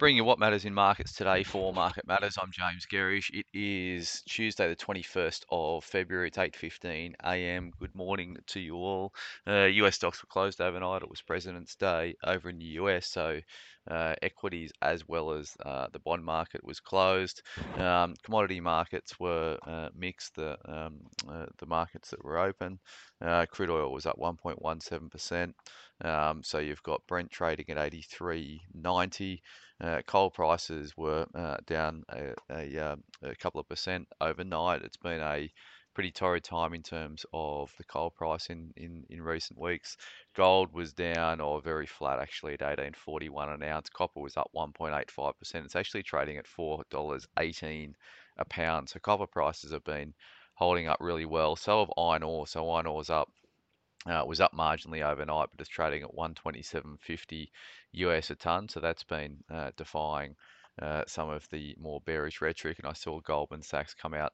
Bring you what matters in markets today for Market Matters. I'm James Gerrish. It is Tuesday, the 21st of February. It's 8:15 a.m. Good morning to you all. Uh, U.S. stocks were closed overnight. It was President's Day over in the U.S., so uh, equities as well as uh, the bond market was closed. Um, commodity markets were uh, mixed. The um, uh, the markets that were open, uh, crude oil was up 1.17 percent. Um, so you've got Brent trading at 83.90. Uh, coal prices were uh, down a, a, um, a, couple of percent overnight. It's been a pretty torrid time in terms of the coal price in, in, in recent weeks. Gold was down or very flat actually at 18.41 an ounce. Copper was up 1.85%. It's actually trading at $4.18 a pound. So copper prices have been holding up really well. So have iron ore. So iron ore's up uh, was up marginally overnight, but it's trading at 127.50 US a ton. So that's been uh, defying uh, some of the more bearish rhetoric. And I saw Goldman Sachs come out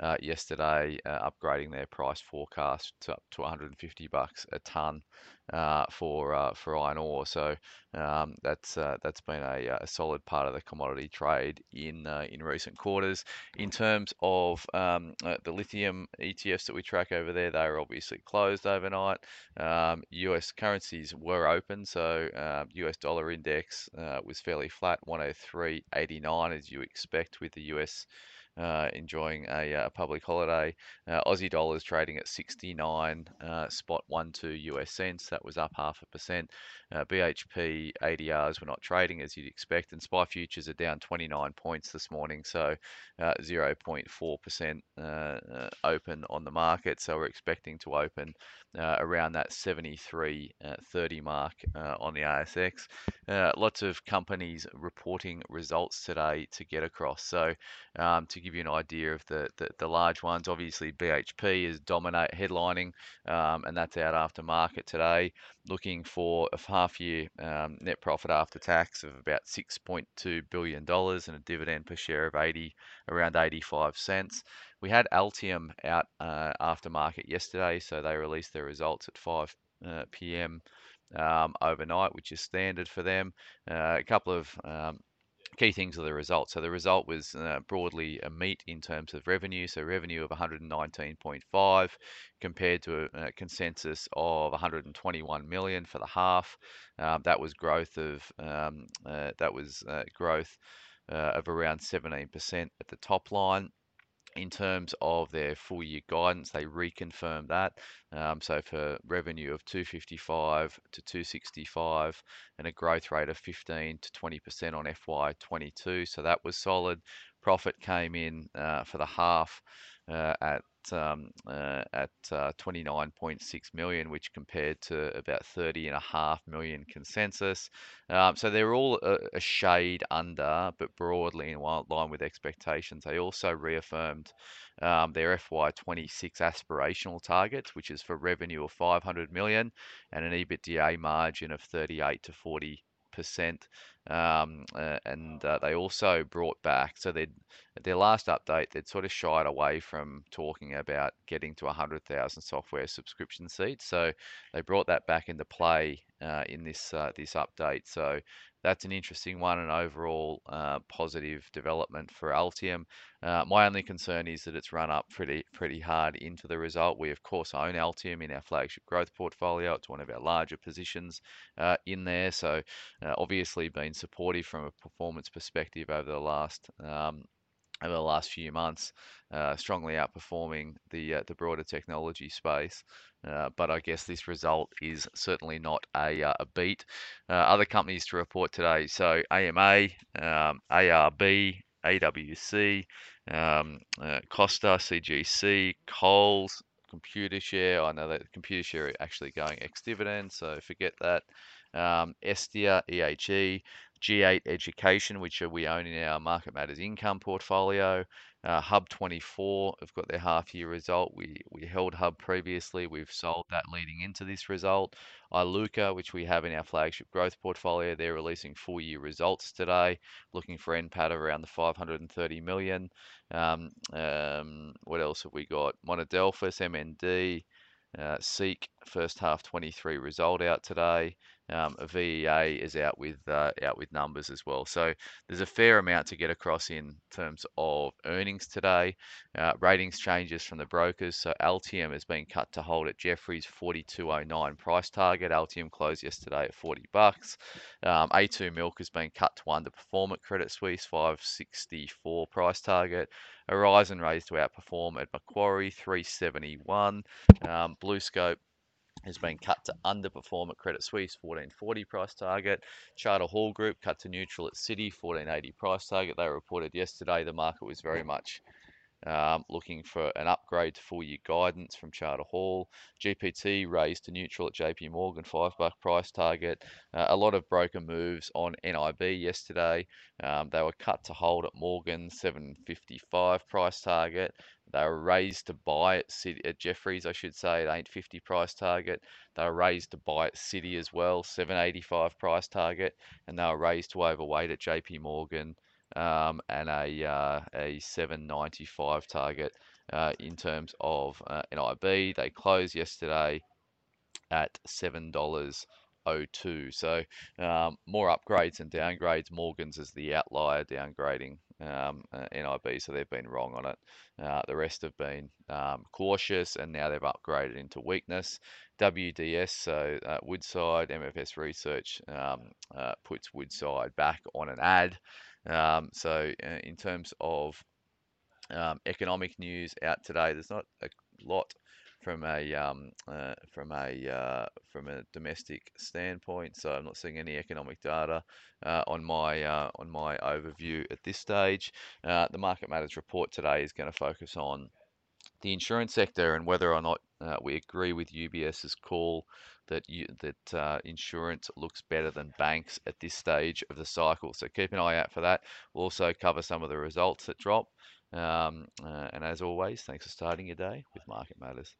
uh, yesterday, uh, upgrading their price forecast to up to 150 bucks a ton uh, for uh, for iron ore. So um, that's uh, that's been a, uh, a, solid part of the commodity trade in in recent quarters. In terms of um, the lithium ETFs that we track over there, they are obviously closed overnight. Um, U.S. currencies were open, so U.S. dollar index was fairly flat, 103.89 as you expect with the U.S uh, enjoying a, a, uh, public holiday. Uh, Aussie dollars trading at 69 uh, spot 12 US cents. That was up half a percent. Uh, BHP ADRs were not trading as you'd expect, and SPI futures are down 29 points this morning, so 0.4% uh, open on the market. So we're expecting to open around that 73.30 mark on the ASX. lots of companies reporting results today to get across. So um, to give you an idea of the, the, the large ones. Obviously, BHP is dominate headlining, um, and that's out after market today. Looking for a half year um, net profit after tax of about $6.2 billion and a dividend per share of 80 around 85 cents. We had Altium out uh, after market yesterday, so they released their results at 5 uh, p.m. Um, overnight, which is standard for them. Uh, a couple of um, key things are the result. So the result was uh, broadly a meet in terms of revenue. So revenue of 119.5 compared to a, a, consensus of 121 million for the half. Um, that was growth of um, uh, that was uh, growth uh, of around 17% at the top line in terms of their full year guidance, they reconfirmed that. Um, so for revenue of 255 to 265 and a growth rate of 15 to 20% on FY22. So that was solid. Profit came in uh, for the half uh, at um, uh, at uh, 29.6 million, which compared to about 30.5 million consensus. Um, so they're all a, a, shade under, but broadly in line with expectations. They also reaffirmed um, their FY26 aspirational targets, which is for revenue of 500 million and an EBITDA margin of 38 to 40 percent um, uh, and uh, they also brought back so they their last update they'd sort of shied away from talking about getting to 100,000 software subscription seats so they brought that back into play uh, in this uh, this update so that's an interesting one and overall uh, positive development for Altium. Uh, my only concern is that it's run up pretty pretty hard into the result. We of course own Altium in our flagship growth portfolio. It's one of our larger positions uh, in there, so uh, obviously been supportive from a performance perspective over the last um, over the last few months, uh, strongly outperforming the uh, the broader technology space. Uh, but I guess this result is certainly not a, uh, a beat. Uh, other companies to report today: so AMA, um, ARB, AWC, um, uh, Costa, CGC, Coles, Computershare. I know that Computer Computershare actually going ex-dividend, so forget that. Um, Estia, EHE, G8 Education, which we own in our Market Matters income portfolio. Uh, Hub24 have got their half year result. We we held Hub previously. We've sold that leading into this result. Iluka, which we have in our flagship growth portfolio, they're releasing full year results today. Looking for NPAT of around the 530 million. Um, um, what else have we got? Monadelphous, MND. Uh, Seek, first half 23 result out today. Um, VEA is out with uh, out with numbers as well. So there's a fair amount to get across in terms of earnings today. Uh, ratings changes from the brokers. So Altium has been cut to hold at Jefferies 42.09 price target. Altium closed yesterday at 40 bucks. Um, A2 Milk has been cut to underperform at Credit Suisse 564 price target. Horizon raised to outperform at Macquarie 371. Um, BlueScope has been cut to underperform at Credit Suisse, 1440 price target. Charter Hall Group cut to neutral at Citi 1480 price target. They reported yesterday the market was very much um, looking for an upgrade to full year guidance from Charter Hall. GPT raised to neutral at JP Morgan, five buck price target. Uh, a lot of broker moves on NIB yesterday. Um, they were cut to hold at Morgan, 755 price target. They were raised to buy at Citi at Jefferies, I should say, at 850 price target. They were raised to buy at Citi as well, 785 price target, and they were raised to overweight at JP Morgan um, and a, uh, a 795 target uh, in terms of uh, NIB. They closed yesterday at $7.02. So um, more upgrades and downgrades. Morgan's is the outlier downgrading um, uh, NIB, so they've been wrong on it. Uh, the rest have been um, cautious and now they've upgraded into weakness. WDS, so uh, Woodside, MFS Research um, uh, puts Woodside back on an ad. Um, so uh, in terms of um, economic news out today, there's not a lot from a um, uh, from a uh, from a domestic standpoint. So I'm not seeing any economic data uh, on my uh, on my overview at this stage. Uh, the Market Matters report today is going to focus on the insurance sector and whether or not uh, we agree with UBS's call that you, that uh, insurance looks better than banks at this stage of the cycle. So keep an eye out for that. We'll also cover some of the results that drop. Um, uh, and as always, thanks for starting your day with Market Matters.